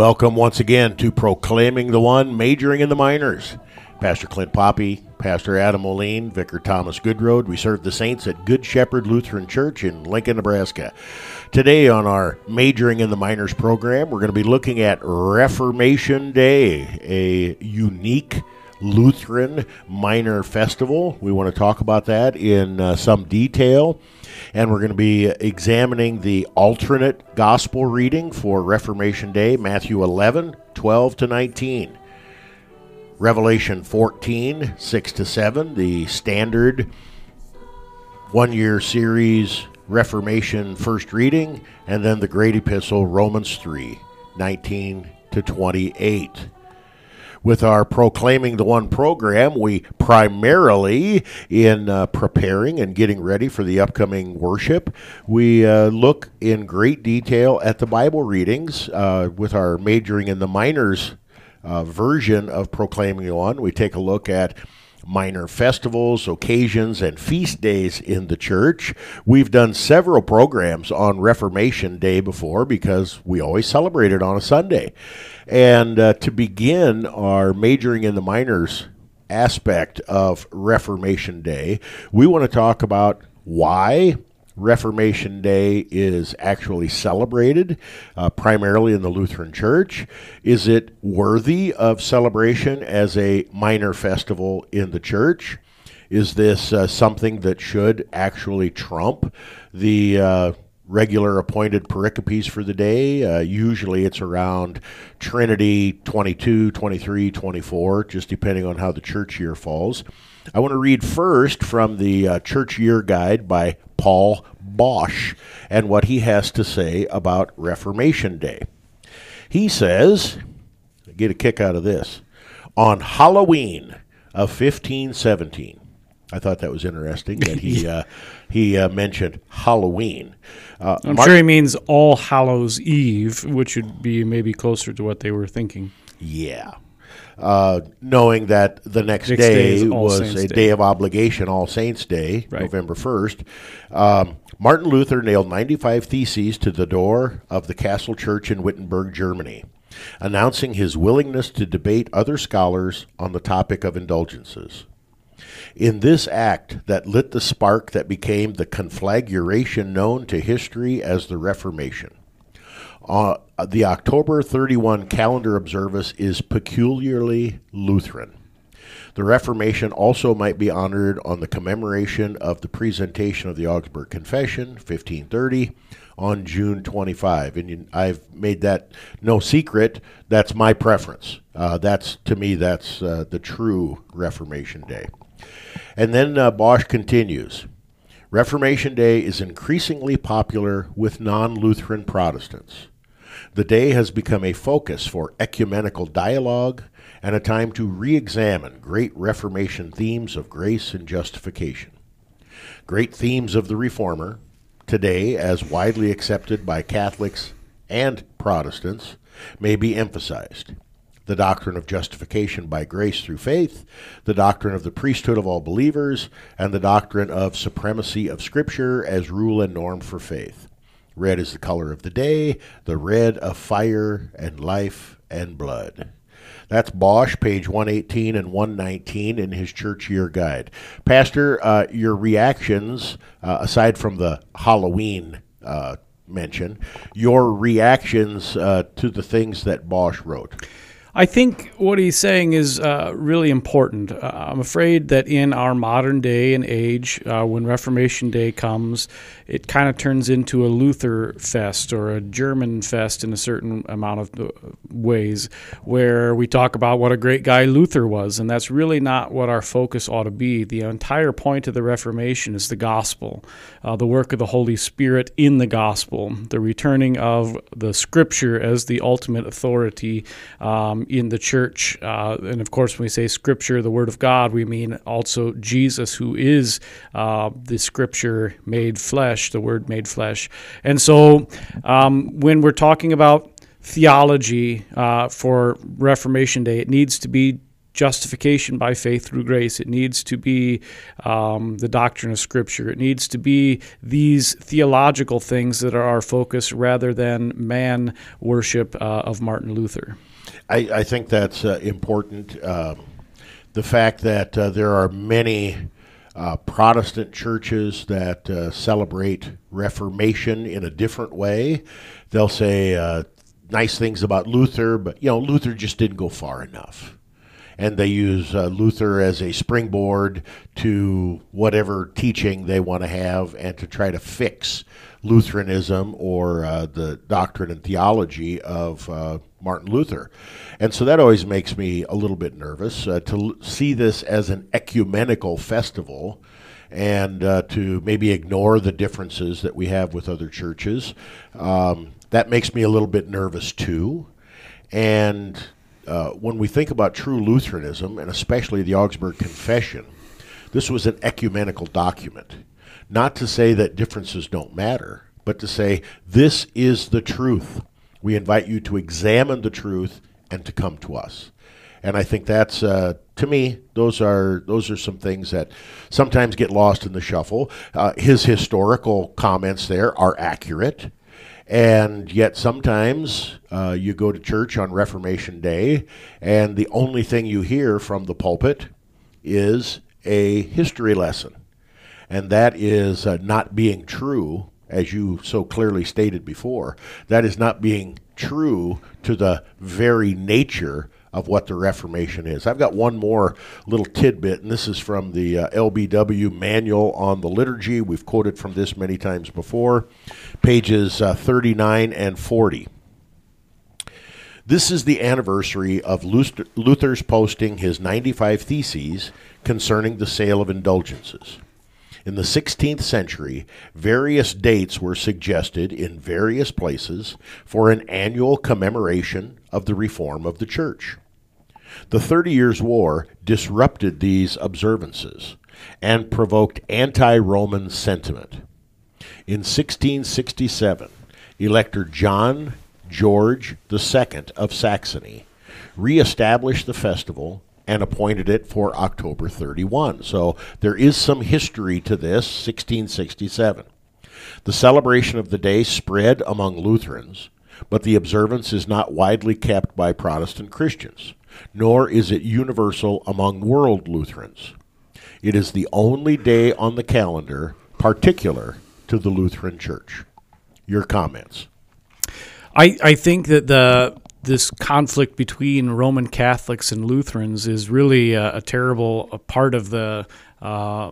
Welcome once again to Proclaiming the One, Majoring in the Minors. Pastor Clint Poppe, Pastor Adam Moline, Vicar Thomas Goodroad. We serve the saints at Good Shepherd Lutheran Church in Lincoln, Nebraska. Today on our Majoring in the Minors program, we're going to be looking at Reformation Day, a unique Lutheran minor festival. We want to talk about that in uh, some detail. And we're going to be examining the alternate gospel reading for Reformation Day, Matthew 11, 12 to 19. Revelation 14, 6 to 7, the standard one year series Reformation first reading, and then the great epistle Romans 3, 19 to 28 with our Proclaiming the One program, we primarily, in uh, preparing and getting ready for the upcoming worship, we uh, look in great detail at the Bible readings uh, with our majoring in the minors uh, version of Proclaiming the One. We take a look at minor festivals, occasions, and feast days in the church. We've done several programs on Reformation Day before because we always celebrate it on a Sunday. And uh, to begin our majoring in the minors aspect of Reformation Day, we want to talk about why Reformation Day is actually celebrated uh, primarily in the Lutheran Church? Is it worthy of celebration as a minor festival in the church? Is this uh, something that should actually trump the uh, regular appointed pericopes for the day? Uh, usually it's around Trinity 22, 23, 24, just depending on how the church year falls. I want to read first from the uh, Church Year Guide by Paul Bosch and what he has to say about Reformation Day. He says, get a kick out of this, on Halloween of 1517. I thought that was interesting that he uh, he uh, mentioned Halloween. Uh, I'm Mark- sure he means All Hallows Eve, which would be maybe closer to what they were thinking. Yeah, uh, knowing that the next, next day, day was Saints a day. day. of obligation, All Saints Day, right. November 1st. Um, Martin Luther nailed 95 theses to the door of the Castle Church in Wittenberg, Germany, announcing his willingness to debate other scholars on the topic of indulgences. In this act that lit the spark that became the conflagration known to history as the Reformation, uh, the October 31 calendar observance is peculiarly Lutheran. The Reformation also might be honored on the commemoration of the presentation of the Augsburg Confession, 1530, on June 25. And I've made that no secret. That's my preference. Uh, that's to me, that's uh, the true Reformation Day. And then uh, Bosch continues. Reformation Day is increasingly popular with non Lutheran Protestants. The day has become a focus for ecumenical dialogue and a time to re examine great Reformation themes of grace and justification. Great themes of the Reformer, today as widely accepted by Catholics and Protestants, may be emphasized. The doctrine of justification by grace through faith, the doctrine of the priesthood of all believers, and the doctrine of supremacy of Scripture as rule and norm for faith. Red is the color of the day, the red of fire and life and blood. That's Bosch, page 118 and 119 in his church year guide. Pastor, uh, your reactions, uh, aside from the Halloween uh, mention, your reactions uh, to the things that Bosch wrote. I think what he's saying is uh, really important. Uh, I'm afraid that in our modern day and age, uh, when Reformation Day comes, it kind of turns into a Luther fest or a German fest in a certain amount of uh, ways, where we talk about what a great guy Luther was, and that's really not what our focus ought to be. The entire point of the Reformation is the gospel, uh, the work of the Holy Spirit in the gospel, the returning of the Scripture as the ultimate authority. Um, um, in the church. Uh, and of course, when we say Scripture, the Word of God, we mean also Jesus, who is uh, the Scripture made flesh, the Word made flesh. And so um, when we're talking about theology uh, for Reformation Day, it needs to be justification by faith through grace. It needs to be um, the doctrine of Scripture. It needs to be these theological things that are our focus rather than man worship uh, of Martin Luther. I, I think that's uh, important. Um, the fact that uh, there are many uh, Protestant churches that uh, celebrate Reformation in a different way. They'll say uh, nice things about Luther, but you know Luther just didn't go far enough and they use uh, Luther as a springboard to whatever teaching they want to have and to try to fix Lutheranism or uh, the doctrine and theology of uh, Martin Luther. And so that always makes me a little bit nervous uh, to l- see this as an ecumenical festival and uh, to maybe ignore the differences that we have with other churches. Um, that makes me a little bit nervous too. And uh, when we think about true Lutheranism, and especially the Augsburg Confession, this was an ecumenical document. Not to say that differences don't matter, but to say this is the truth. We invite you to examine the truth and to come to us. And I think that's uh, to me those are those are some things that sometimes get lost in the shuffle. Uh, his historical comments there are accurate. And yet, sometimes uh, you go to church on Reformation Day, and the only thing you hear from the pulpit is a history lesson. And that is uh, not being true, as you so clearly stated before. That is not being true to the very nature of what the Reformation is. I've got one more little tidbit, and this is from the uh, LBW Manual on the Liturgy. We've quoted from this many times before, pages uh, 39 and 40. This is the anniversary of Luther's posting his 95 Theses concerning the sale of indulgences. In the 16th century, various dates were suggested in various places for an annual commemoration of the reform of the Church. The Thirty Years' War disrupted these observances and provoked anti Roman sentiment. In 1667, Elector John George II of Saxony reestablished the festival and appointed it for October 31. So there is some history to this, 1667. The celebration of the day spread among Lutherans, but the observance is not widely kept by Protestant Christians, nor is it universal among world Lutherans. It is the only day on the calendar particular to the Lutheran Church. Your comments? I, I think that the this conflict between Roman Catholics and Lutherans is really a, a terrible a part of the uh,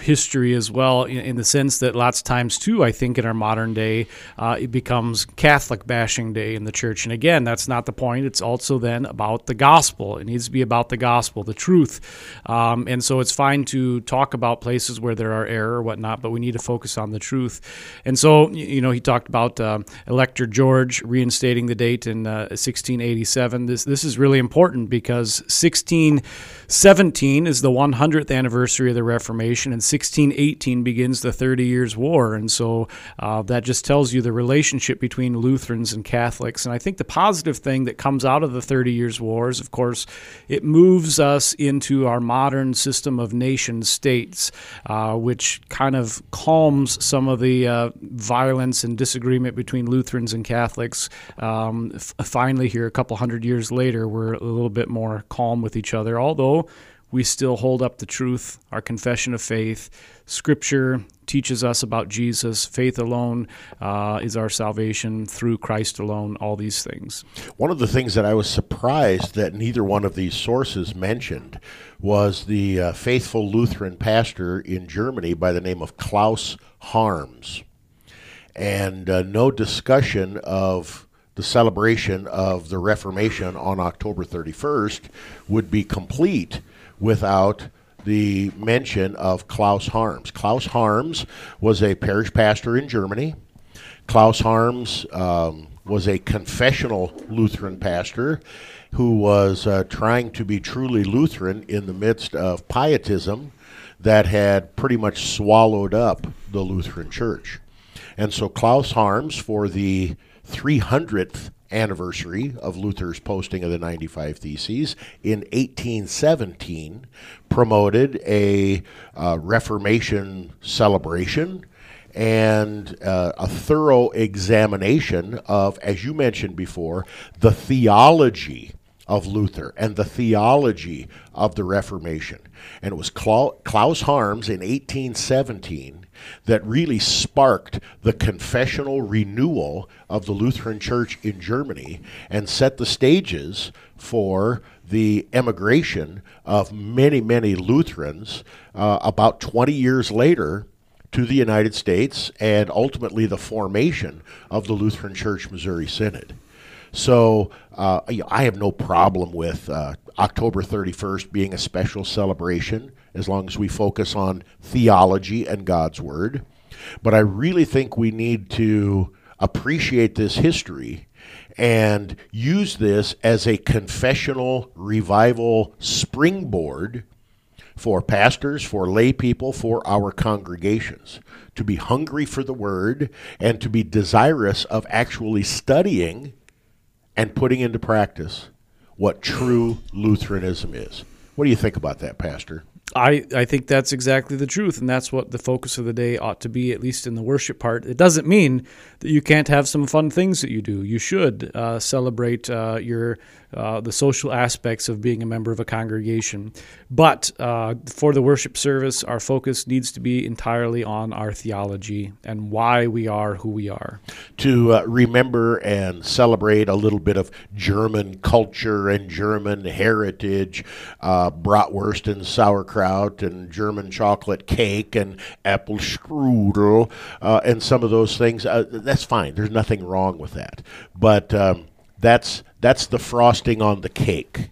history as well, in, in, the sense that lots of times, too, I think in our modern day, uh, it becomes Catholic bashing day in the church. And again, that's not the point. It's also then about the gospel. It needs to be about the gospel, the truth. Um, and so it's fine to talk about places where there are error or whatnot, but we need to focus on the truth. And so, you know, he talked about uh, Elector George reinstating the date in uh, 1687. This, this is really important because 1617 is the 100th anniversary of the Reformation. Reformation, and 1618 begins the Thirty Years' War. And so uh, that just tells you the relationship between Lutherans and Catholics. And I think the positive thing that comes out of the Thirty Years' War is, of course, it moves us into our modern system of nation states, uh, which kind of calms some of the uh, violence and disagreement between Lutherans and Catholics. Um, f- finally, here, a couple hundred years later, we're a little bit more calm with each other, although we still hold up the truth, our confession of faith. Scripture teaches us about Jesus. Faith alone uh, is our salvation through Christ alone, all these things. One of the things that I was surprised that neither one of these sources mentioned was the uh, faithful Lutheran pastor in Germany by the name of Klaus Harms. And uh, no discussion of the celebration of the Reformation on October 31st would be complete without the mention of Klaus Harms. Klaus Harms was a parish pastor in Germany. Klaus Harms um, was a confessional Lutheran pastor who was uh, trying to be truly Lutheran in the midst of pietism that had pretty much swallowed up the Lutheran Church. And so Klaus Harms, for the 300th anniversary of Luther's posting of the 95 Theses in 1817 promoted a uh, Reformation celebration and uh, a thorough examination of, as you mentioned before, the theology of Luther and the theology of the Reformation. And it was Klaus Harms in 1817 that really sparked the confessional renewal of the Lutheran Church in Germany and set the stages for the emigration of many, many Lutherans uh, about 20 years later to the United States and ultimately the formation of the Lutheran Church Missouri Synod. So uh, I have no problem with uh, October 31st being a special celebration as long as we focus on theology and God's Word. But I really think we need to appreciate this history and use this as a confessional revival springboard for pastors, for lay people, for our congregations to be hungry for the word and to be desirous of actually studying and putting into practice what true Lutheranism is. What do you think about that, Pastor? I, I think that's exactly the truth, and that's what the focus of the day ought to be, at least in the worship part. It doesn't mean that you can't have some fun things that you do. You should uh, celebrate uh, your uh, the social aspects of being a member of a congregation. But uh, for the worship service, our focus needs to be entirely on our theology and why we are who we are. To uh, remember and celebrate a little bit of German culture and German heritage, uh, bratwurst and sauerkraut and German chocolate cake and apple strudel uh, and some of those things. that's fine. There's nothing wrong with that. But um, that's that's the frosting on the cake.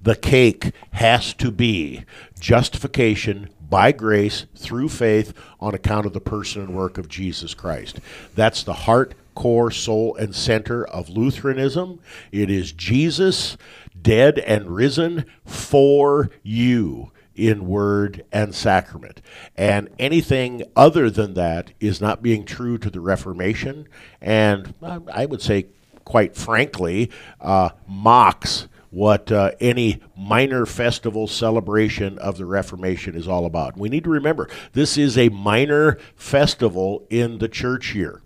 The cake has to be justification by grace through faith on account of the person and work of Jesus Christ. That's the heart, core, soul, and center of Lutheranism. It is Jesus dead and risen for you in word and sacrament. And anything other than that is not being true to the Reformation, and I would say quite frankly, uh, mocks what uh, any minor festival celebration of the Reformation is all about. We need to remember this is a minor festival in the church year.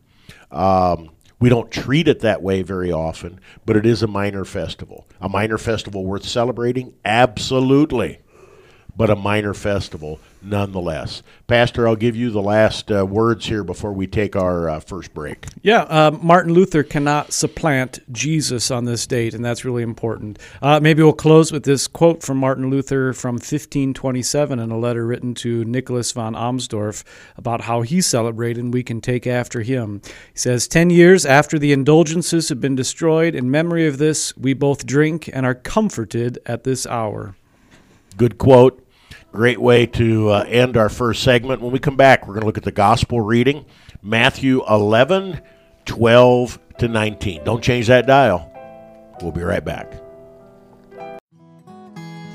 Um, we don't treat it that way very often, but it is a minor festival. A minor festival worth celebrating? Absolutely. But a minor festival nonetheless. Pastor, I'll give you the last uh, words here before we take our uh, first break. Yeah, uh, Martin Luther cannot supplant Jesus on this date, and that's really important. Uh, maybe we'll close with this quote from Martin Luther from 1527 in a letter written to Nicholas von Amsdorf about how he celebrated, and we can take after him. He says, Ten years after the indulgences have been destroyed, in memory of this, we both drink and are comforted at this hour. Good quote. Great way to uh, end our first segment. When we come back, we're going to look at the gospel reading Matthew 11, 12 to 19. Don't change that dial. We'll be right back.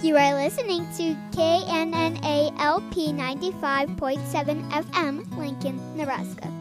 You are listening to KNNA LP 95.7 FM, Lincoln, Nebraska.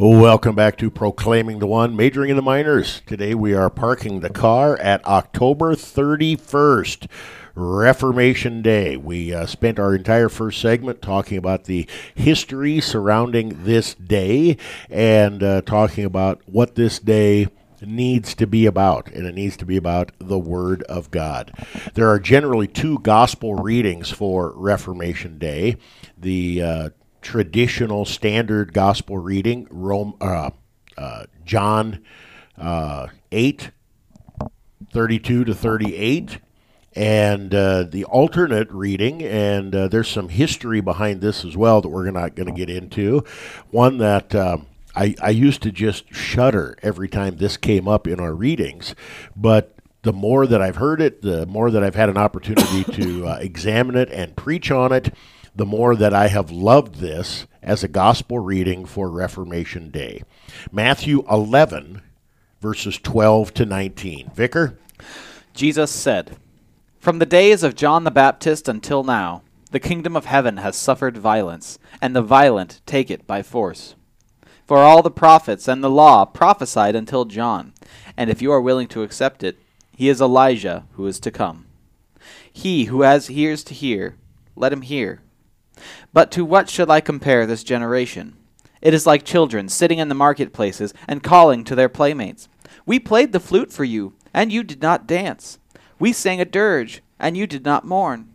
Welcome back to Proclaiming the One, majoring in the minors. Today we are parking the car at October 31st. Reformation Day. We uh, spent our entire first segment talking about the history surrounding this day and uh, talking about what this day needs to be about, and it needs to be about the Word of God. There are generally two gospel readings for Reformation Day. The uh, traditional standard gospel reading, Rome, uh, uh, John uh, 8, 32 to 38, and uh, the alternate reading, and uh, there's some history behind this as well that we're not going to get into. One that um, I, I used to just shudder every time this came up in our readings, but the more that I've heard it, the more that I've had an opportunity to uh, examine it and preach on it, the more that I have loved this as a gospel reading for Reformation Day. Matthew 11, verses 12 to 19. Vicar? Jesus said, From the days of John the Baptist until now, the kingdom of heaven has suffered violence, and the violent take it by force. For all the prophets and the law prophesied until John, and if you are willing to accept it, he is Elijah who is to come. He who has ears to hear, let him hear. But to what shall I compare this generation? It is like children sitting in the marketplaces and calling to their playmates. We played the flute for you, and you did not dance. We sang a dirge, and you did not mourn.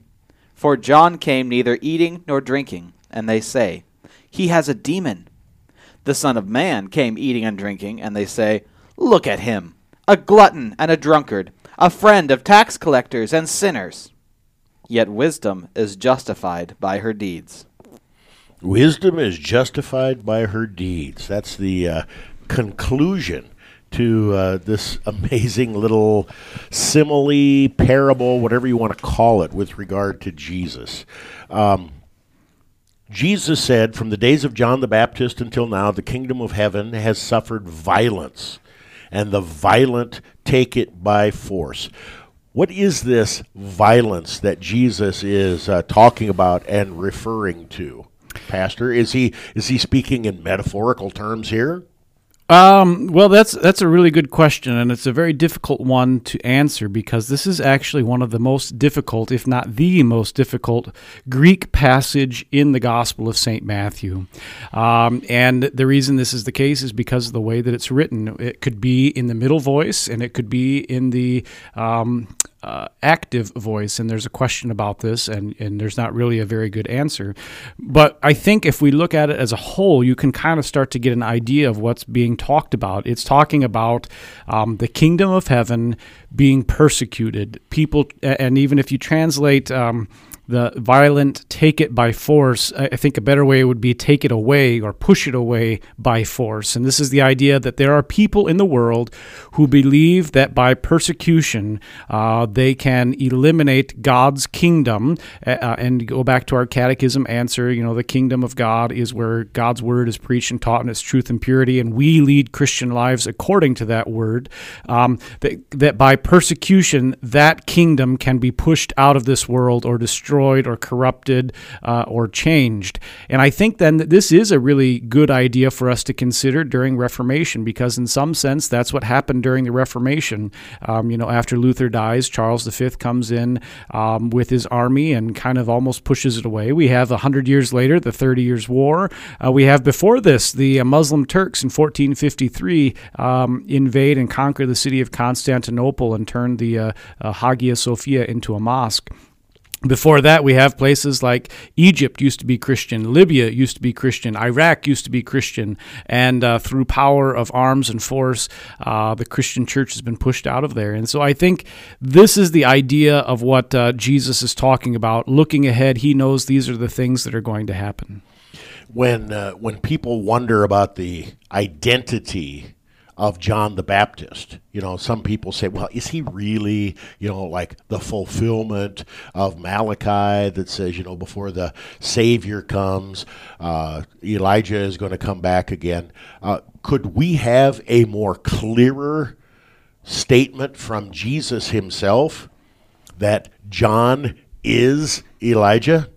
For John came neither eating nor drinking, and they say, He has a demon. The Son of Man came eating and drinking, and they say, Look at him, a glutton and a drunkard, a friend of tax collectors and sinners. Yet wisdom is justified by her deeds. Wisdom is justified by her deeds. That's the uh, conclusion to uh, this amazing little simile, parable, whatever you want to call it, with regard to Jesus. Um, Jesus said, From the days of John the Baptist until now, the kingdom of heaven has suffered violence, and the violent take it by force. What is this violence that Jesus is uh, talking about and referring to, Pastor? Is he is he speaking in metaphorical terms here? Um, well, that's that's a really good question, and it's a very difficult one to answer because this is actually one of the most difficult, if not the most difficult, Greek passage in the Gospel of Saint Matthew. Um, and the reason this is the case is because of the way that it's written. It could be in the middle voice, and it could be in the um, uh, active voice, and there's a question about this, and, and there's not really a very good answer. But I think if we look at it as a whole, you can kind of start to get an idea of what's being talked about. It's talking about um, the kingdom of heaven being persecuted. People, and even if you translate, um, the violent take it by force. I think a better way would be take it away or push it away by force. And this is the idea that there are people in the world who believe that by persecution uh, they can eliminate God's kingdom. Uh, and go back to our catechism answer, you know, the kingdom of God is where God's word is preached and taught in its truth and purity, and we lead Christian lives according to that word. Um, that, that by persecution, that kingdom can be pushed out of this world or destroyed destroyed or corrupted uh, or changed. And I think then that this is a really good idea for us to consider during Reformation because, in some sense, that's what happened during the Reformation. Um, you know, after Luther dies, Charles V comes in um, with his army and kind of almost pushes it away. We have a hundred years later the Thirty Years' War. Uh, we have before this the uh, Muslim Turks in 1453 um, invade and conquer the city of Constantinople and turn the uh, uh, Hagia Sophia into a mosque. Before that, we have places like Egypt used to be Christian, Libya used to be Christian, Iraq used to be Christian, and uh, through power of arms and force, uh, the Christian church has been pushed out of there. And so I think this is the idea of what uh, Jesus is talking about. Looking ahead, he knows these are the things that are going to happen. When uh, when people wonder about the identity of John the Baptist. You know, some people say, well, is he really, you know, like the fulfillment of Malachi that says, you know, before the Savior comes, uh, Elijah is going to come back again? Uh, could we have a more clearer statement from Jesus himself that John is Elijah?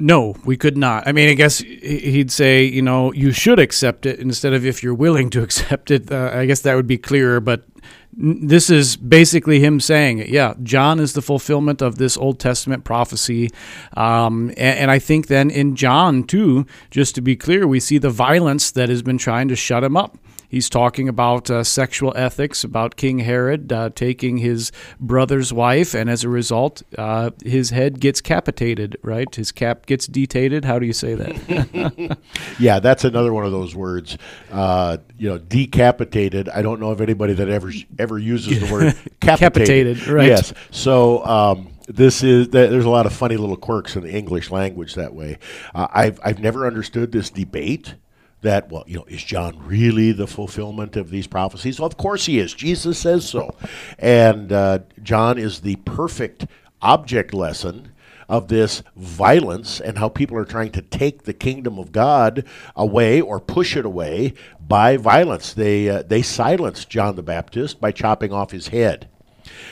No, we could not. I mean, I guess he'd say, you know, you should accept it instead of if you're willing to accept it. Uh, I guess that would be clearer, but this is basically him saying it. Yeah, John is the fulfillment of this Old Testament prophecy. Um, and, and, I think then in John, too, just to be clear, we see the violence that has been trying to shut him up. He's talking about uh, sexual ethics, about King Herod uh, taking his brother's wife, and as a result, uh, his head gets capitated, right? His cap gets detated. How do you say that? yeah, that's another one of those words. Uh, you know, decapitated. I don't know of anybody that ever ever uses the word capitated. capitated right. Yes. So. Um, this is there's a lot of funny little quirks in the English language that way. Uh, I've I've never understood this debate that, well, you know, is John really the fulfillment of these prophecies? Well, of course he is. Jesus says so. And uh, John is the perfect object lesson of this violence and how people are trying to take the kingdom of God away or push it away by violence. They, uh, they silenced John the Baptist by chopping off his head.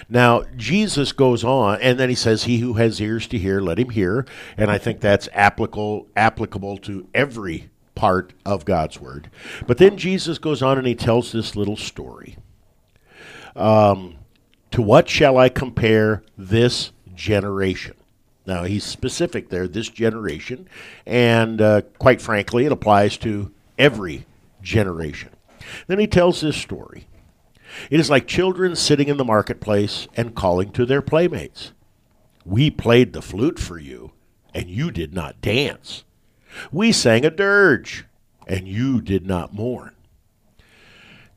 Now, Jesus goes on, and then he says, He who has ears to hear, let him hear. And I think that's applicable, applicable to every part of God's word. But then Jesus goes on and he tells this little story. Um, to what shall I compare this generation? Now, he's specific there, this generation. And uh, quite frankly, it applies to every generation. Then he tells this story. It is like children sitting in the marketplace and calling to their playmates. We played the flute for you, and you did not dance. We sang a dirge, and you did not mourn.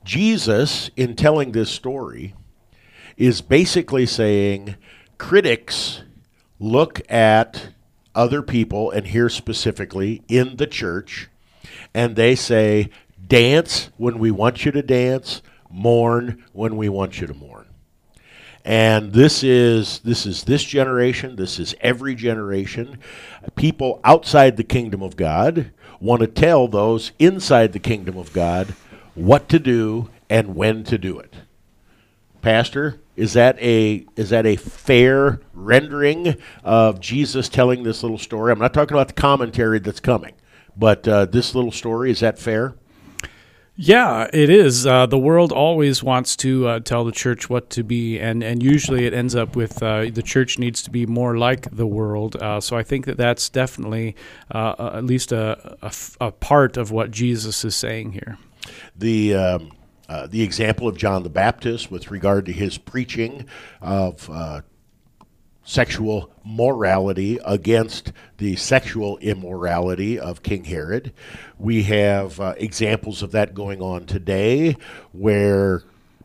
Jesus, in telling this story, is basically saying critics look at other people, and here specifically in the church, and they say, Dance when we want you to dance, mourn when we want you to mourn. And this is this is this generation, this is every generation. People outside the kingdom of God want to tell those inside the kingdom of God what to do and when to do it. Pastor, is that a is that a fair rendering of Jesus telling this little story? I'm not talking about the commentary that's coming, but uh, this little story is that fair? Yeah, it is. Uh, the world always wants to uh, tell the church what to be, and, and usually it ends up with uh, the church needs to be more like the world. Uh, so I think that that's definitely uh, at least a, a, a, part of what Jesus is saying here. The um, uh, the example of John the Baptist with regard to his preaching of sexual morality against the sexual immorality of King Herod. We have uh, examples of that going on today where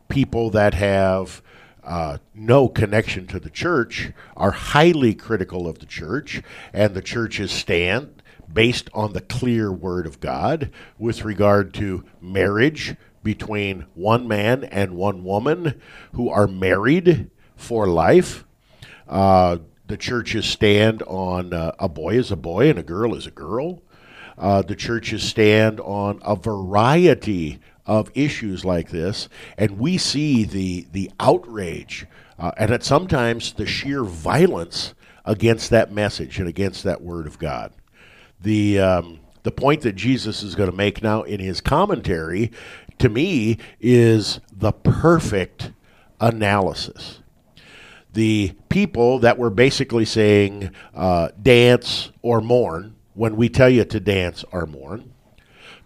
people that have uh, no connection to the church are highly critical of the church and the church's stand based on the clear word of God with regard to marriage between one man and one woman who are married for life uh, the churches stand on uh, a boy is a boy and a girl is a girl. Uh, the churches stand on a variety of issues like this, and we see the the outrage uh, and at sometimes the sheer violence against that message and against that word of God. The um, the point that Jesus is going to make now in his commentary, to me, is the perfect analysis the people that were basically saying uh, dance or mourn when we tell you to dance or mourn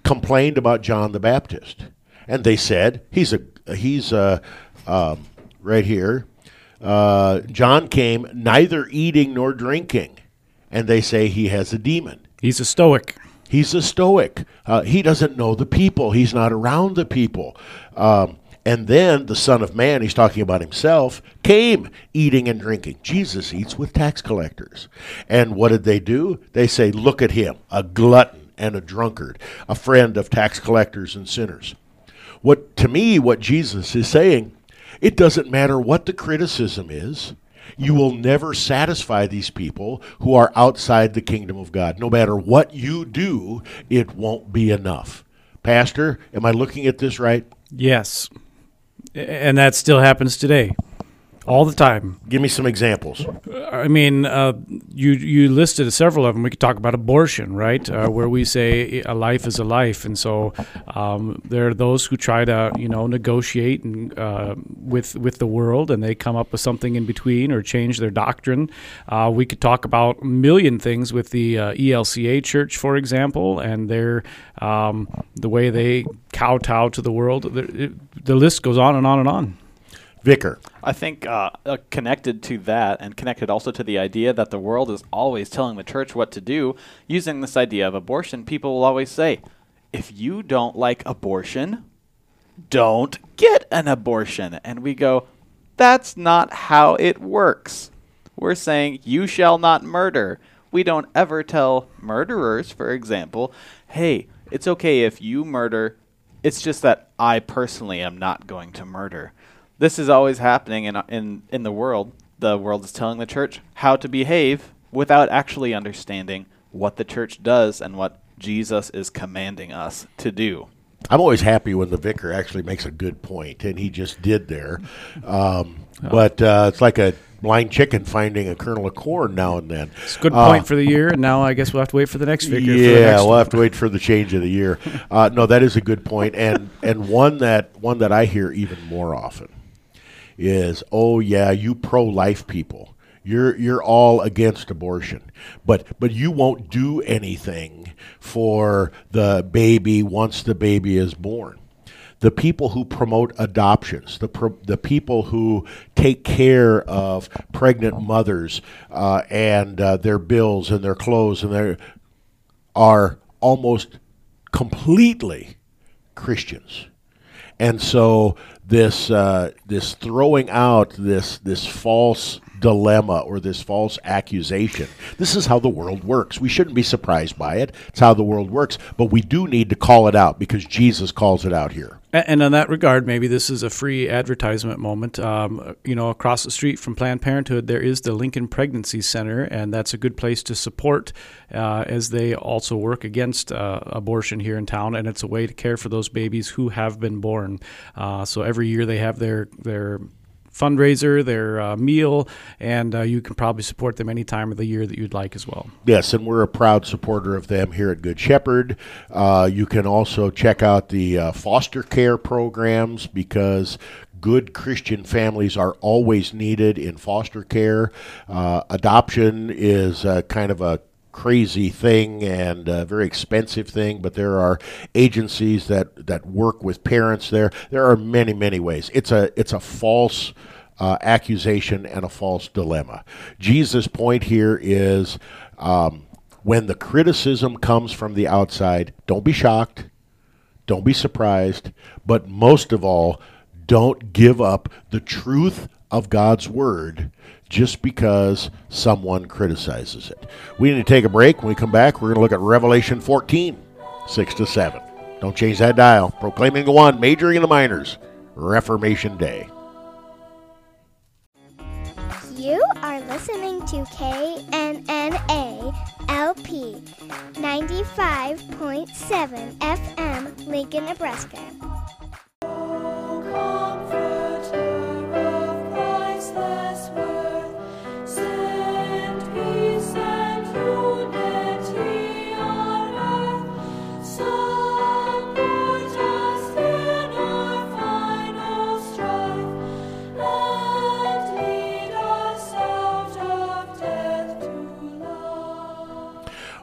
complained about John the Baptist, and they said he's a he's a um, right here. Uh, John came neither eating nor drinking, and they say he has a demon. He's a stoic. He's a stoic. Uh, he doesn't know the people. He's not around the people. Um, and then the Son of Man, he's talking about himself, came eating and drinking. Jesus eats with tax collectors. And what did they do? They say, Look at him, a glutton and a drunkard, a friend of tax collectors and sinners. What to me, what Jesus is saying, it doesn't matter what the criticism is. You will never satisfy these people who are outside the kingdom of God. No matter what you do, it won't be enough. Pastor, am I looking at this right? Yes and that still happens today all the time. Give me some examples. I mean, uh, you you listed several of them. We could talk about abortion, right? Uh, where we say a life is a life, and so um, there are those who try to you know negotiate and, uh, with with the world, and they come up with something in between or change their doctrine. Uh, we could talk about a million things with the uh, ELCA Church, for example, and their um, the way they kowtow to the world. The, the list goes on and on and on. Vicar. I think uh, uh, connected to that, and connected also to the idea that the world is always telling the church what to do, using this idea of abortion, people will always say, if you don't like abortion, don't get an abortion. And we go, that's not how it works. We're saying, you shall not murder. We don't ever tell murderers, for example, hey, it's okay if you murder. It's just that I personally am not going to murder this is always happening in in in the world. The world is telling the church how to behave without actually understanding what the church does and what Jesus is commanding us to do. I'm always happy when the vicar actually makes a good point, and he just did there. Um, but uh, it's like a blind chicken finding a kernel of corn now and then. It's a good point for the year, and now I guess we'll have to wait for the next vicar. for the Yeah, next we'll one. have to wait for the change of the year. Uh, no, that is a good point, and and one that one that I hear even more often is, oh yeah, you pro life people, you're you're all against abortion, but but you won't do anything for the baby once the baby is born. The people who promote adoptions, the pro- the people who take care of pregnant mothers uh, and uh, their bills and their clothes and their are almost completely Christians, and so this uh, this throwing out this this false dilemma or this false accusation. This is how the world works. We shouldn't be surprised by it. It's how the world works, but we do need to call it out because Jesus calls it out here. And in that regard, maybe this is a free advertisement moment. Um, you know, across the street from Planned Parenthood, there is the Lincoln Pregnancy Center, and that's a good place to support uh, as they also work against uh, abortion here in town. And it's a way to care for those babies who have been born. Uh, so every year they have their their fundraiser, their uh, meal, and uh, you can probably support them any time of the year that you'd like as well. Yes, and we're a proud supporter of them here at Good Shepherd. Uh, you can also check out the uh, foster care programs because good Christian families are always needed in foster care. Uh, adoption is uh, kind of a crazy thing and a very expensive thing, but there are agencies that, that work with parents there. There are many, many ways. It's a it's a false uh, accusation and a false dilemma. Jesus' point here is um, when the criticism comes from the outside, don't be shocked, don't be surprised, but most of all, don't give up the truth of God's word just because someone criticizes it. We need to take a break. When we come back, we're going to look at Revelation 14, 6 to 7. Don't change that dial. Proclaiming the one, majoring in the minors. Reformation Day. You are listening to KNNA LP 95.7 FM, Lincoln, Nebraska.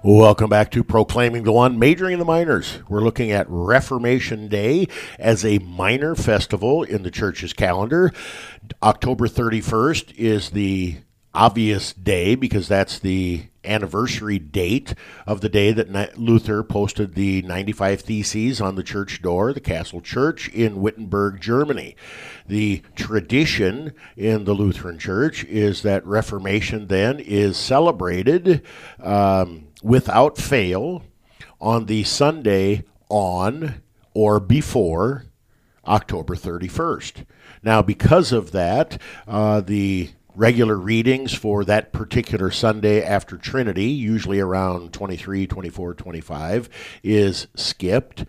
Welcome back to Proclaiming the One, majoring in the minors. We're looking at Reformation Day as a minor festival in the church's calendar. October 31st is the obvious day because that's the anniversary date of the day that Luther posted the 95 Theses on the church door, the Castle Church in Wittenberg, Germany. The tradition in the Lutheran Church is that Reformation then is celebrated um, without fail on the Sunday on or before October 31st. Now, because of that, uh, the regular readings for that particular Sunday after Trinity, usually around 23, 24, 25, is skipped.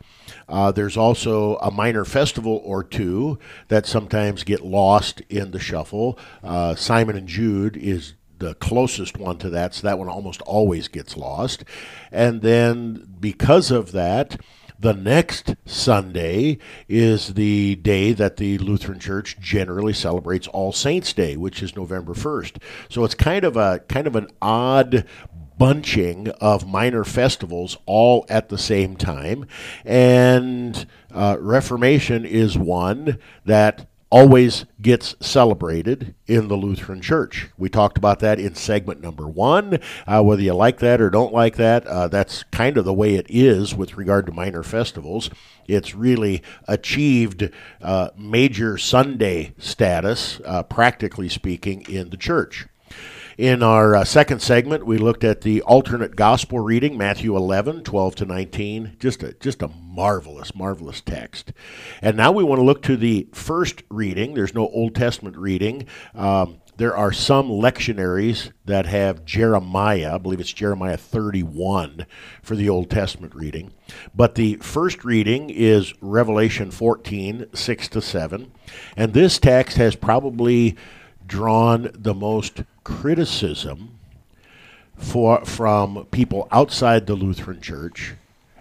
Uh, there's also a minor festival or two that sometimes get lost in the shuffle. Uh, Simon and Jude is the closest one to that, so that one almost always gets lost. And then because of that, the next Sunday is the day that the Lutheran Church generally celebrates All Saints Day, which is November 1st. So it's kind of a kind of an odd bunching of minor festivals all at the same time. And uh, Reformation is one that always gets celebrated in the Lutheran Church. We talked about that in segment number one. Uh, whether you like that or don't like that, uh, that's kind of the way it is with regard to minor festivals. It's really achieved uh, major Sunday status, uh, practically speaking, in the church. In our uh, second segment, we looked at the alternate gospel reading, Matthew 11, 12 to 19. Just a, just a marvelous, marvelous text. And now we want to look to the first reading. There's no Old Testament reading. Um, there are some lectionaries that have Jeremiah, I believe it's Jeremiah 31 for the Old Testament reading. But the first reading is Revelation 14, 6 to 7. And this text has probably drawn the most criticism for, from people outside the Lutheran Church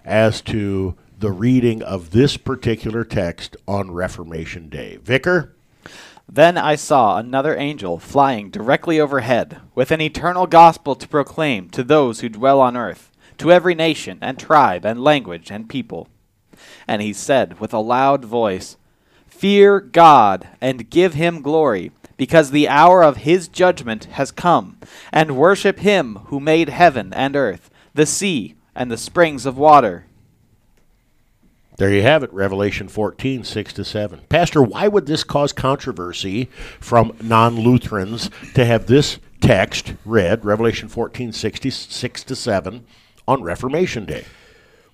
as to the reading of this particular text on Reformation Day. Vicar? Then I saw another angel flying directly overhead, with an eternal gospel to proclaim to those who dwell on earth, to every nation and tribe and language and people. And he said with a loud voice, Fear God and give him glory, because the hour of his judgment has come, and worship him who made heaven and earth, the sea, and the springs of water. There you have it, Revelation 14, 6 to 7. Pastor, why would this cause controversy from non Lutherans to have this text read, Revelation 14, 6 to 7, on Reformation Day?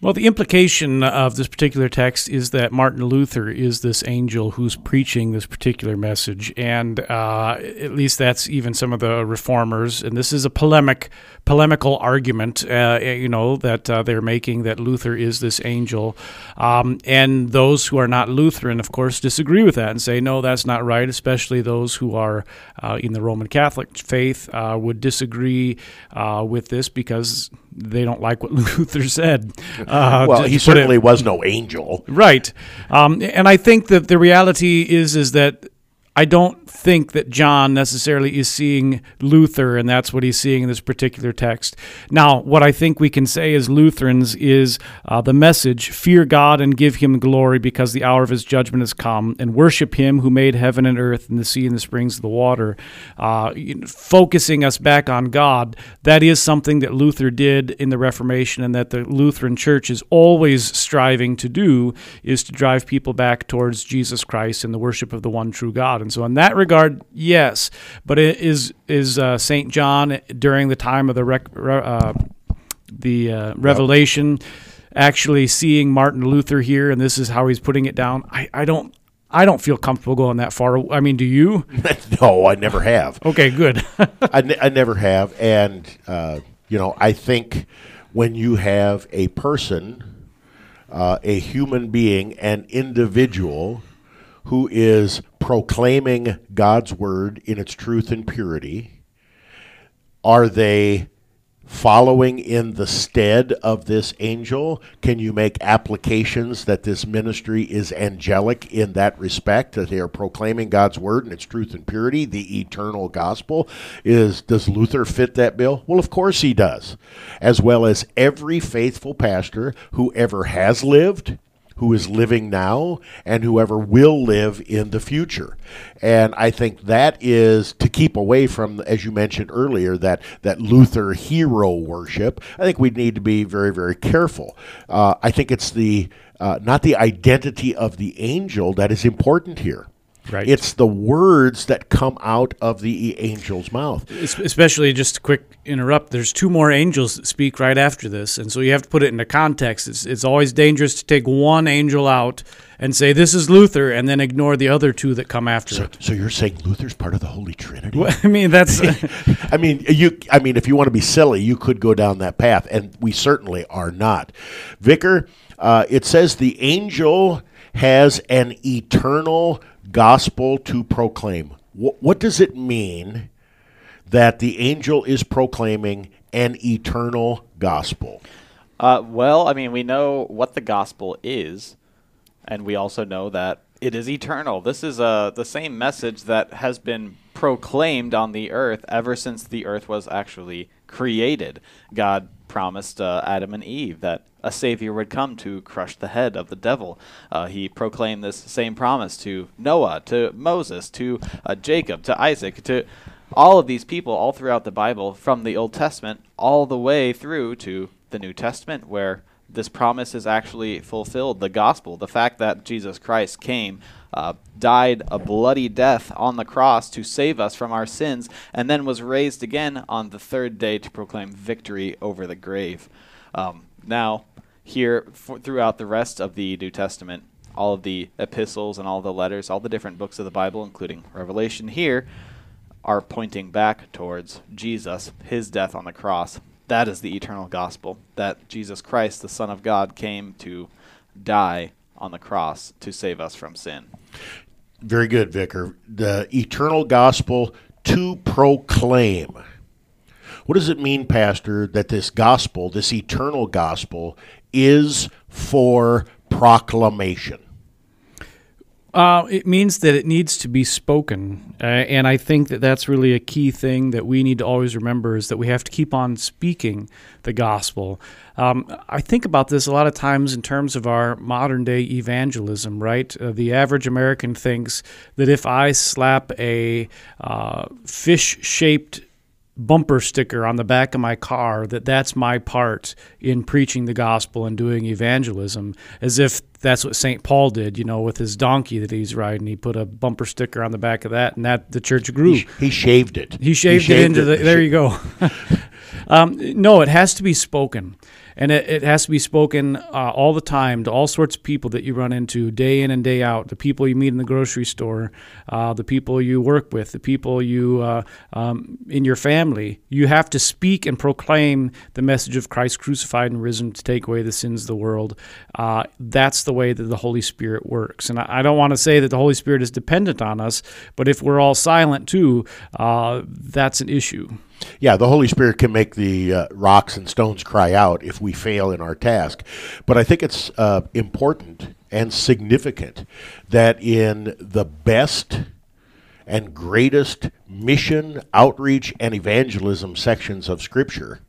Well, the implication of this particular text is that Martin Luther is this angel who's preaching this particular message, and uh, at least that's even some of the reformers. And this is a polemic, polemical argument, uh, you know, that uh, they're making that Luther is this angel, um, and those who are not Lutheran, of course, disagree with that and say no, that's not right. Especially those who are uh, in the Roman Catholic faith uh, would disagree uh, with this because they don't like what Luther said. Uh, well, he certainly it, was no angel, right? Um, and I think that the reality is is that I don't think that John necessarily is seeing Luther, and that's what he's seeing in this particular text. Now, what I think we can say as Lutherans is uh, the message fear God and give him glory because the hour of his judgment has come, and worship him who made heaven and earth and the sea and the springs of the water. Uh, focusing us back on God, that is something that Luther did in the Reformation, and that the Lutheran Church is always striving to do, is to drive people back towards Jesus Christ and the worship of the one true God. And so, in that regard, yes. But is is uh, Saint John during the time of the rec- uh, the uh, Revelation actually seeing Martin Luther here, and this is how he's putting it down? I, I don't. I don't feel comfortable going that far. I mean, do you? no, I never have. Okay, good. I, ne- I never have, and uh, you know, I think when you have a person, uh, a human being, an individual who is proclaiming God's word in its truth and purity? Are they following in the stead of this angel? Can you make applications that this ministry is angelic in that respect, that they are proclaiming God's word in its truth and purity, the eternal gospel? Is does Luther fit that bill? Well, of course he does, as well as every faithful pastor who ever has lived who is living now and whoever will live in the future. And I think that is to keep away from, as you mentioned earlier, that, that Luther hero worship. I think we need to be very, very careful. Uh, I think it's the uh, not the identity of the angel that is important here. Right. It's the words that come out of the angel's mouth. Especially, just a quick interrupt, there's two more angels that speak right after this. And so you have to put it into context. It's, it's always dangerous to take one angel out and say, this is Luther, and then ignore the other two that come after so, it. So you're saying Luther's part of the Holy Trinity? Well, I mean, that's. I mean, you. I mean, if you want to be silly, you could go down that path, and we certainly are not. Vicar, uh, it says the angel has an eternal gospel to proclaim. What, what does it mean that the angel is proclaiming an eternal gospel? Uh, well, I mean, we know what the gospel is, and we also know that it is eternal. This is uh, the same message that has been proclaimed on the earth ever since the earth was actually created. God promised uh, Adam and Eve that a savior would come to crush the head of the devil. Uh, he proclaimed this same promise to Noah, to Moses, to uh, Jacob, to Isaac, to all of these people all throughout the Bible, from the Old Testament all the way through to the New Testament, where this promise is actually fulfilled. The gospel, the fact that Jesus Christ came, uh, died a bloody death on the cross to save us from our sins, and then was raised again on the third day to proclaim victory over the grave. Um, now, here for, throughout the rest of the New Testament, all of the epistles and all the letters, all the different books of the Bible, including Revelation here, are pointing back towards Jesus, his death on the cross. That is the eternal gospel that Jesus Christ, the Son of God, came to die on the cross to save us from sin. Very good, Vicar. The eternal gospel to proclaim. What does it mean, Pastor, that this gospel, this eternal gospel, is for proclamation? Uh, it means that it needs to be spoken, uh, and I think that that's really a key thing that we need to always remember is that we have to keep on speaking the gospel. Um, I think about this a lot of times in terms of our modern day evangelism. Right, uh, the average American thinks that if I slap a uh, fish shaped bumper sticker on the back of my car that that's my part in preaching the gospel and doing evangelism as if that's what St. Paul did, you know, with his donkey that he's riding. He put a bumper sticker on the back of that and that the church grew. He, he shaved it. He shaved, it into the there you go. um, no, it has to be spoken and it, it has to be spoken uh, all the time to all sorts of people that you run into day in and day out. The people you meet in the grocery store uh, the people you work with the people you uh, um, in your family. You have to speak and proclaim the message of christ crucified and risen to take away the sins of the world. Uh, that's the way that the holy spirit works. And i, I don't want to say that the holy spirit is dependent on us but if we're all silent too uh, that's an issue yeah, the Holy Spirit can make the uh, rocks and stones cry out if we fail in our task. But I think it's uh, important and significant that in the best and greatest mission, outreach, and evangelism sections of Scripture,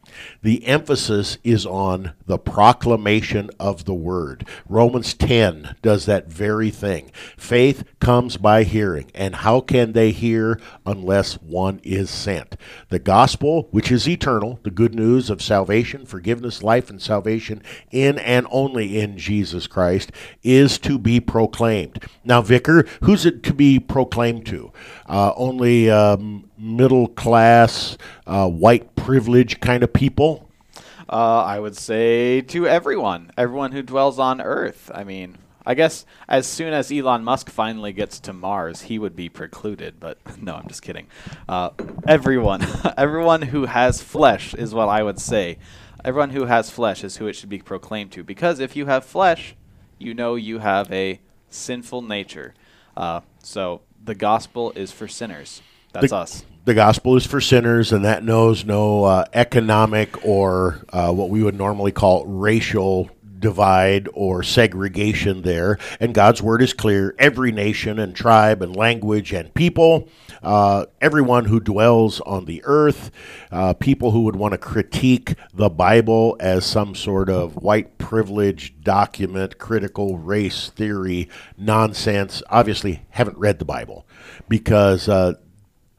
the emphasis is on the proclamation of the word. Romans 10 does that very thing. Faith comes by hearing, and how can they hear unless one is sent? The gospel, which is eternal, the good news of salvation, forgiveness, life, and salvation in and only in Jesus Christ, is to be proclaimed. Now, Vicar, who's it to be proclaimed to? Uh, only um, middle class, uh, white privilege kind of people? Uh, I would say to everyone, everyone who dwells on Earth. I mean, I guess as soon as Elon Musk finally gets to Mars, he would be precluded. But no, I'm just kidding. Uh, everyone, everyone who has flesh is what I would say. Everyone who has flesh is who it should be proclaimed to. Because if you have flesh, you know you have a sinful nature. Uh, so the gospel is for sinners. That's The- us. The gospel is for sinners, and that knows no uh, economic or uh, what we would normally call racial divide or segregation there. And God's word is clear every nation and tribe and language and people, uh, everyone who dwells on the earth, uh, people who would want to critique the Bible as some sort of white privilege document, critical race theory nonsense, obviously haven't read the Bible because uh,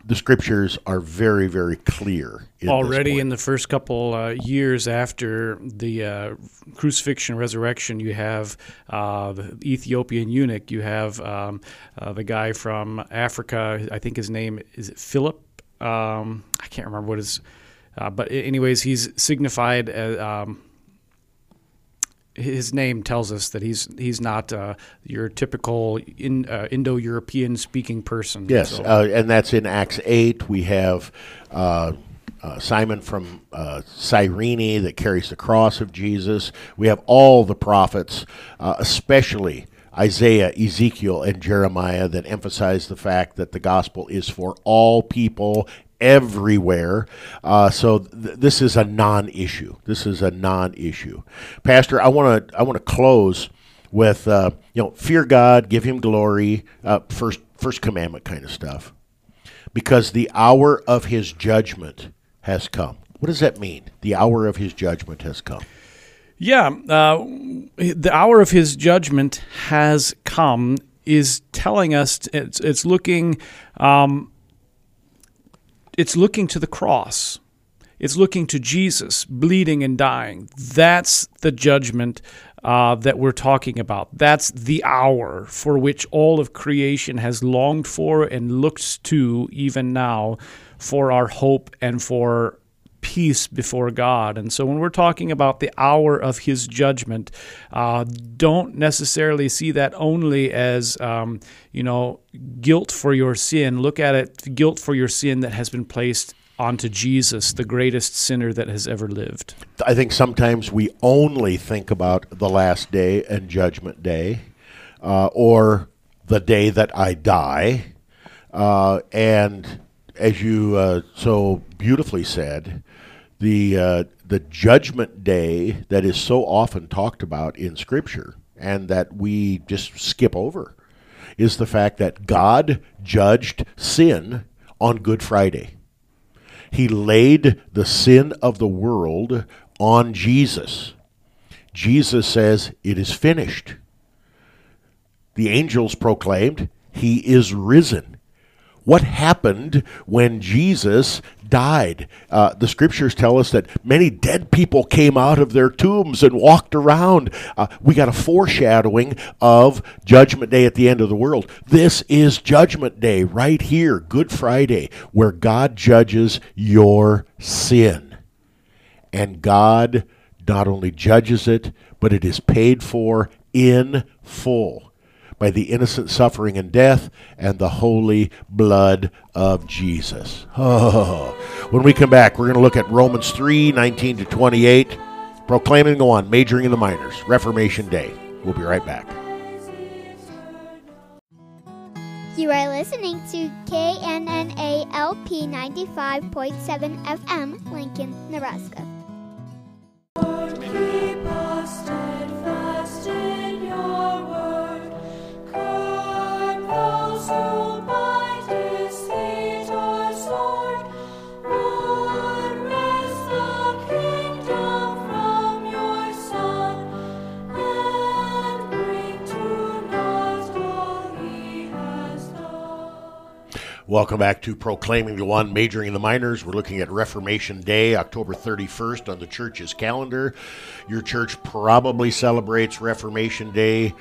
the scriptures are very, very clear. already in the first couple uh, years after the uh, crucifixion resurrection you have uh, the ethiopian eunuch. You have um, uh, the guy from africa. I think his name is philip? Um, i can't remember what his uh, but anyways he's signified as, um, his name tells us that he's he's not uh, your typical in, uh, Indo-European speaking person. Yes, So- uh, and that's in Acts 8. We have uh, uh, Simon from uh, Cyrene that carries the cross of Jesus. We have all the prophets, uh, especially Isaiah, Ezekiel, and Jeremiah, that emphasize the fact that the gospel is for all people everywhere. Uh, so th- this is a non-issue. This is a non-issue. Pastor, I want to I want to close with uh, you know fear God, give Him glory, uh, first first commandment kind of stuff, because the hour of His judgment has come. What does that mean? The hour of His judgment has come. Yeah, uh, the hour of his judgment has come. Is telling us it's it's looking, um, it's looking to the cross. It's looking to Jesus bleeding and dying. That's the judgment uh, that we're talking about. That's the hour for which all of creation has longed for and looks to even now for our hope and for peace before God. And so when we're talking about the hour of His judgment, uh, don't necessarily see that only as, um, you know, guilt for your sin. Look at it, guilt for your sin that has been placed onto Jesus, the greatest sinner that has ever lived. I think sometimes we only think about the last day and judgment day uh, or the day that I die. Uh, and as you uh, so beautifully said, the uh, the judgment day that is so often talked about in Scripture and that we just skip over is the fact that God judged sin on Good Friday. He laid the sin of the world on Jesus. Jesus says, It is finished. The angels proclaimed, He is risen. What happened when Jesus died? Uh, the scriptures tell us that many dead people came out of their tombs and walked around. Uh, we got a foreshadowing of Judgment Day at the end of the world. This is Judgment Day right here, Good Friday, where God judges your sin. And God not only judges it, but it is paid for in full by the innocent suffering and death and the holy blood of Jesus. Oh. When we come back, we're going to look at Romans 3 19 to 28, proclaiming the one, majoring in the minors, Reformation Day. We'll be right back. You are listening to KNNA LP 95.7 FM, Lincoln, Nebraska. Welcome back to Proclaiming the One, majoring in the minors. We're looking at Reformation Day, October 31st on the church's calendar. Your church probably celebrates Reformation Day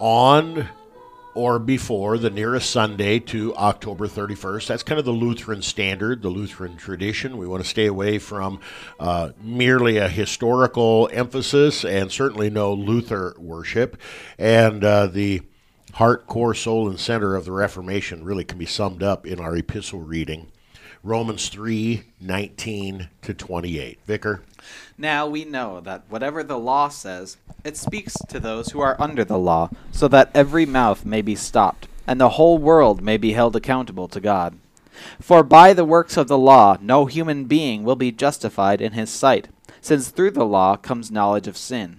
on or before the nearest Sunday to October 31st. That's kind of the Lutheran standard, the Lutheran tradition. We want to stay away from uh, merely a historical emphasis and certainly no Luther worship. And uh, the heart, core, soul, and center of the Reformation really can be summed up in our epistle reading. Romans 3 19 to 28. Vicar? Now we know that whatever the law says, it speaks to those who are under the law, so that every mouth may be stopped, and the whole world may be held accountable to God. For by the works of the law no human being will be justified in his sight, since through the law comes knowledge of sin.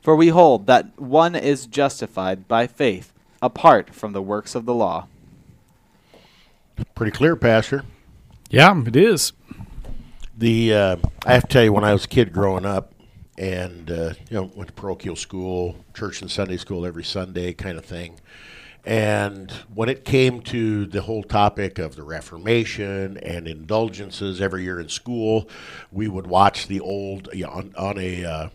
For we hold that one is justified by faith, apart from the works of the law. Pretty clear, Pastor. Yeah, it is. The uh, I have to tell you, when I was a kid growing up, and uh, you know, went to parochial school, church and Sunday school every Sunday, kind of thing. And when it came to the whole topic of the Reformation and indulgences every year in school, we would watch the old you know, on, on a uh, uh,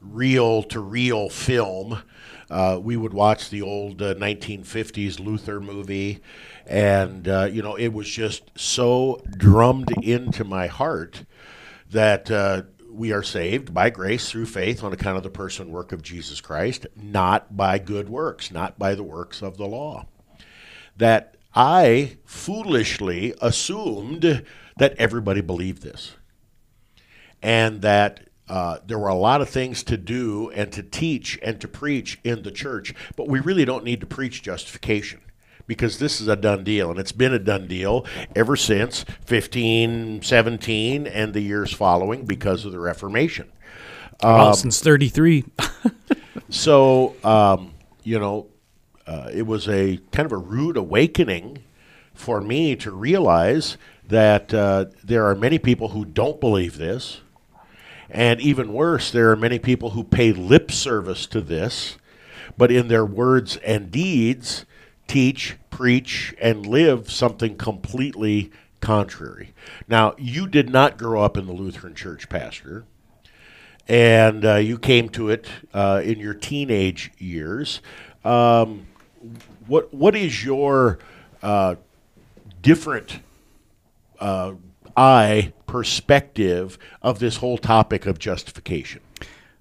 reel to reel film. Uh, we would watch the old uh, 1950s Luther movie, and uh, you know it was just so drummed into my heart that uh, we are saved by grace through faith on account of the person work of Jesus Christ, not by good works, not by the works of the law. That I foolishly assumed that everybody believed this. and that uh, there were a lot of things to do and to teach and to preach in the church, but we really don't need to preach justification because this is a done deal and it's been a done deal ever since 1517 and the years following because of the reformation well, since 33. so um, you know uh, it was a kind of a rude awakening for me to realize that uh, there are many people who don't believe this and even worse there are many people who pay lip service to this but in their words and deeds teach, preach, and live something completely contrary. Now, you did not grow up in the Lutheran Church, Pastor, and uh, you came to it uh, in your teenage years. Um, what what is your uh, different eye perspective of this whole topic of justification?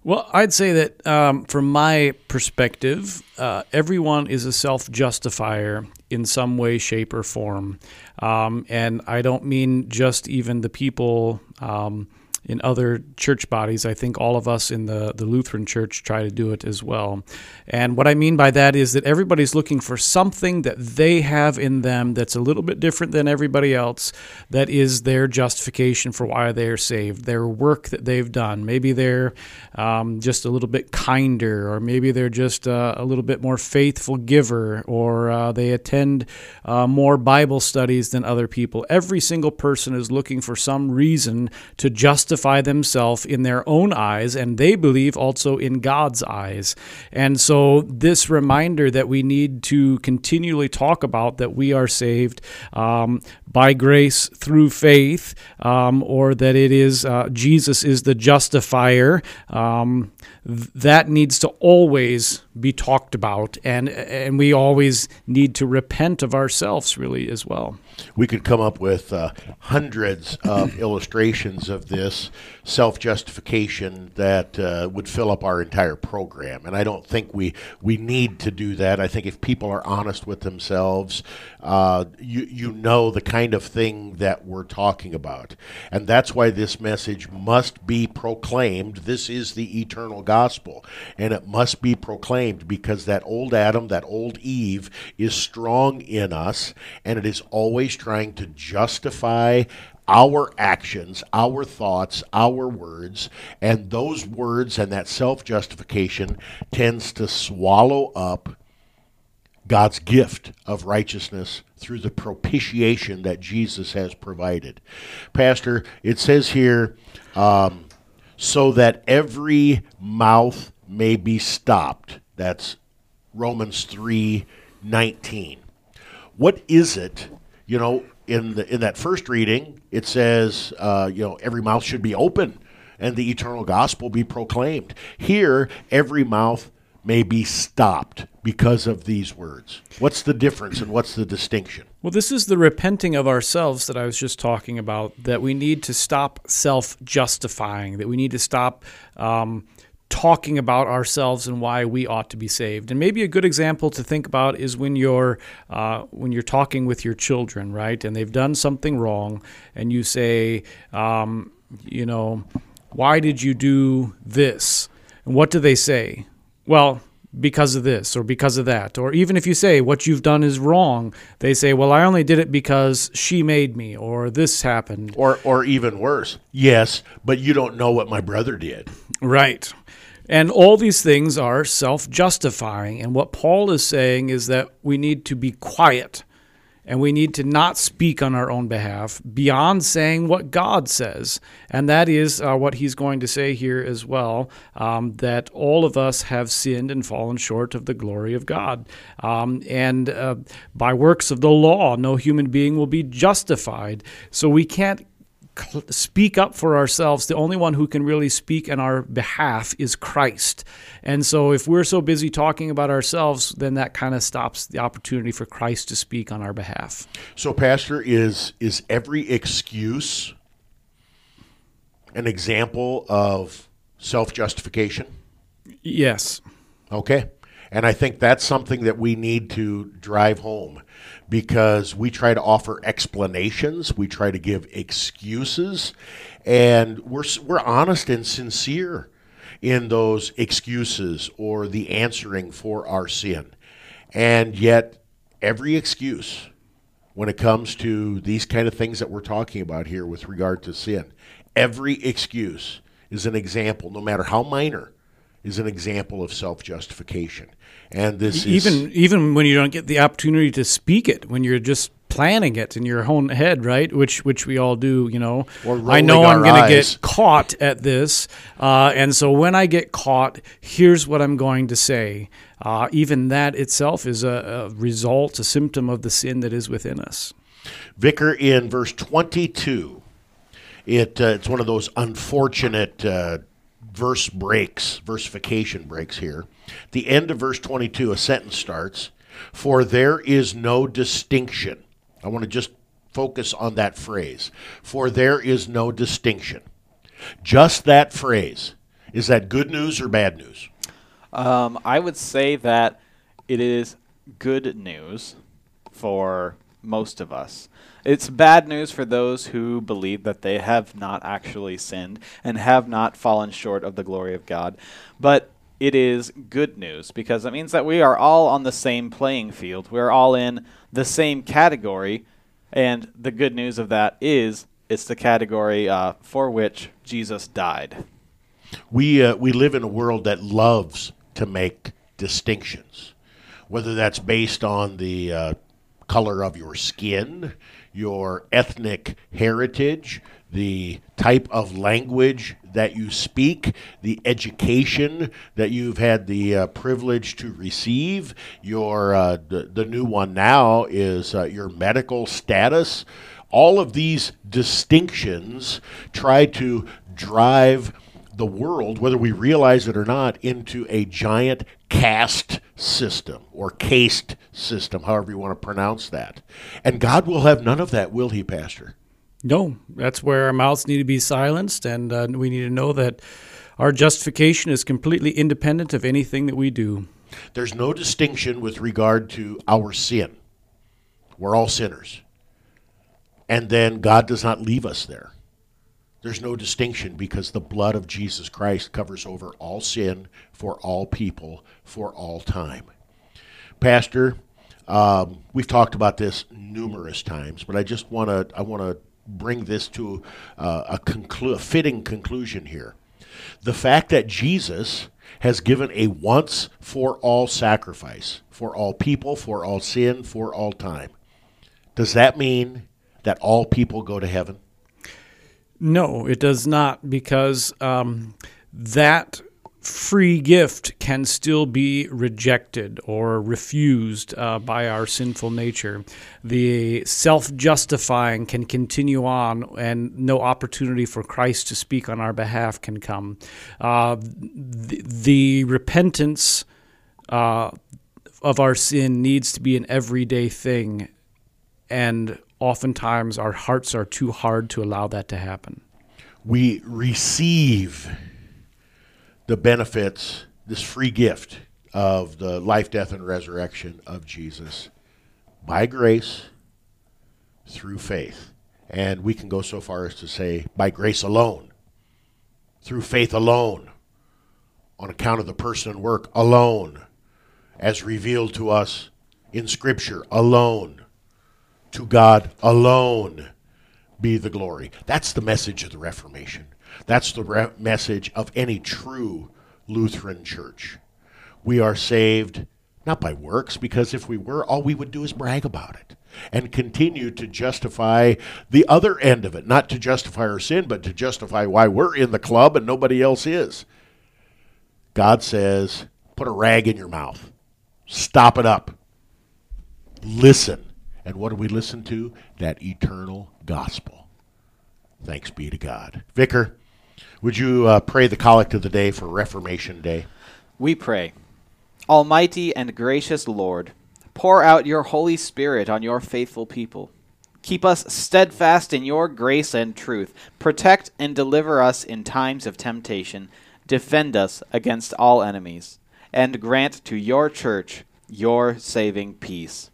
Well, I'd say that um, from my perspective, uh, everyone is a self justifier in some way, shape, or form. Um, and I don't mean just even the people. Um, in other church bodies. I think all of us in the, the Lutheran church try to do it as well. And what I mean by that is that everybody's looking for something that they have in them that's a little bit different than everybody else, that is their justification for why they're saved, their work that they've done. Maybe they're um, just a little bit kinder, or maybe they're just a little bit more faithful giver, or uh, they attend uh, more Bible studies than other people. Every single person is looking for some reason to justify justify themselves in their own eyes, and they believe also in God's eyes. And so, this reminder that we need to continually talk about that we are saved um, by grace through faith, um, or that it is uh, Jesus is the justifier. Um, that needs to always be talked about, and and we always need to repent of ourselves, really, as well. We could come up with uh, hundreds of illustrations of this self justification that uh, would fill up our entire program, and I don't think we we need to do that. I think if people are honest with themselves, uh, you you know the kind of thing that we're talking about, and that's why this message must be proclaimed. This is the eternal gospel, and it must be proclaimed because that old Adam, that old Eve, is strong in us, and it is always trying to justify our actions, our thoughts, our words, and those words and that self justification tends to swallow up God's gift of righteousness through the propitiation that Jesus has provided. Pastor, it says here, um, so that every mouth may be stopped. That's Romans 3 19. What is it? You know, in the in that first reading, it says, uh, you know, every mouth should be open and the eternal gospel be proclaimed. Here, every mouth may be stopped because of these words. What's the difference and what's the distinction? Well, this is the repenting of ourselves that I was just talking about, that we need to stop self justifying, that we need to stop um, talking about ourselves and why we ought to be saved. And maybe a good example to think about is when you're uh, when you're talking with your children, right? And they've done something wrong, and you say, um, you know, why did you do this? And what do they say? Well, because of this or because of that. Or even if you say what you've done is wrong, they say, well, I only did it because she made me or this happened. Or or even worse, yes, but you don't know what my brother did. Right. And all these things are self justifying. And what Paul is saying is that we need to be quiet and we need to not speak on our own behalf beyond saying what God says. And that is uh, what he's going to say here as well um, that all of us have sinned and fallen short of the glory of God. Um, and uh, by works of the law, no human being will be justified. So we can't speak up for ourselves, the only one who can really speak on our behalf is Christ. And so if we're so busy talking about ourselves, then that kind of stops the opportunity for Christ to speak on our behalf. So, Pastor, is is every excuse an example of self justification? Yes. Okay. And I think that's something that we need to drive home because we try to offer explanations, we try to give excuses, and we're, we're honest and sincere in those excuses or the answering for our sin. And yet, every excuse when it comes to these kind of things that we're talking about here with regard to sin, every excuse is an example, no matter how minor, is an example of self justification. And this is even even when you don't get the opportunity to speak it, when you're just planning it in your own head, right? Which which we all do, you know. I know I'm going to get caught at this, uh, and so when I get caught, here's what I'm going to say. Uh, even that itself is a, a result, a symptom of the sin that is within us. Vicar in verse 22. It, uh, it's one of those unfortunate uh, verse breaks, versification breaks here. The end of verse 22, a sentence starts, For there is no distinction. I want to just focus on that phrase. For there is no distinction. Just that phrase. Is that good news or bad news? Um, I would say that it is good news for most of us. It's bad news for those who believe that they have not actually sinned and have not fallen short of the glory of God. But it is good news because it means that we are all on the same playing field. We're all in the same category. And the good news of that is it's the category uh, for which Jesus died. We uh, we live in a world that loves to make distinctions, whether that's based on the uh, color of your skin, your ethnic heritage, the type of language that you speak, the education that you've had the uh, privilege to receive. Your uh, the, the new one now is uh, your medical status. All of these distinctions try to drive the world, whether we realize it or not, into a giant caste system or caste system, however you want to pronounce that. And God will have none of that, will He, Pastor? No, that's where our mouths need to be silenced, and uh, we need to know that our justification is completely independent of anything that we do. There's no distinction with regard to our sin. We're all sinners. And then God does not leave us there. There's no distinction because the blood of Jesus Christ covers over all sin for all people for all time. Pastor, um, we've talked about this numerous times, but I just want to I want to bring this to uh, a, conclu- a fitting conclusion here. The fact that Jesus has given a once for all sacrifice for all people, for all sin, for all time. Does that mean that all people go to heaven? No, it does not, because um, that free gift can still be rejected or refused uh, by our sinful nature. The self justifying can continue on, and no opportunity for Christ to speak on our behalf can come. Uh, the, the repentance uh, of our sin needs to be an everyday thing, and oftentimes our hearts are too hard to allow that to happen. We receive the benefits, this free gift of the life, death, and resurrection of Jesus by grace through faith. And we can go so far as to say, by grace alone, through faith alone, on account of the person and work alone, as revealed to us in Scripture alone, to God alone be the glory. That's the message of the Reformation. That's the re- message of any true Lutheran church. We are saved not by works, because if we were, all we would do is brag about it and continue to justify the other end of it. Not to justify our sin, but to justify why we're in the club and nobody else is. God says, put a rag in your mouth, stop it up, listen. And what do we listen to? That eternal gospel. Thanks be to God. Vicar, would you uh, pray the collect of the day for Reformation Day? We pray. Almighty and gracious Lord, pour out your Holy Spirit on your faithful people. Keep us steadfast in your grace and truth. Protect and deliver us in times of temptation. Defend us against all enemies. and grant to your church your saving peace.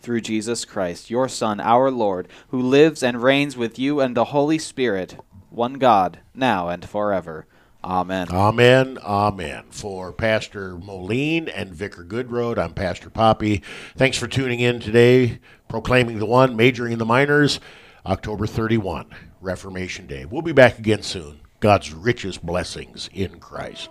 Through Jesus Christ, your Son, our Lord, who lives and reigns with you and the Holy Spirit, one God, now and forever. Amen. Amen. Amen. For Pastor Moline and Vicar Goodroad, I'm Pastor Poppe. Thanks for tuning in today, proclaiming the one, majoring in the minors, October 31, Reformation Day. We'll be back again soon. God's richest blessings in Christ.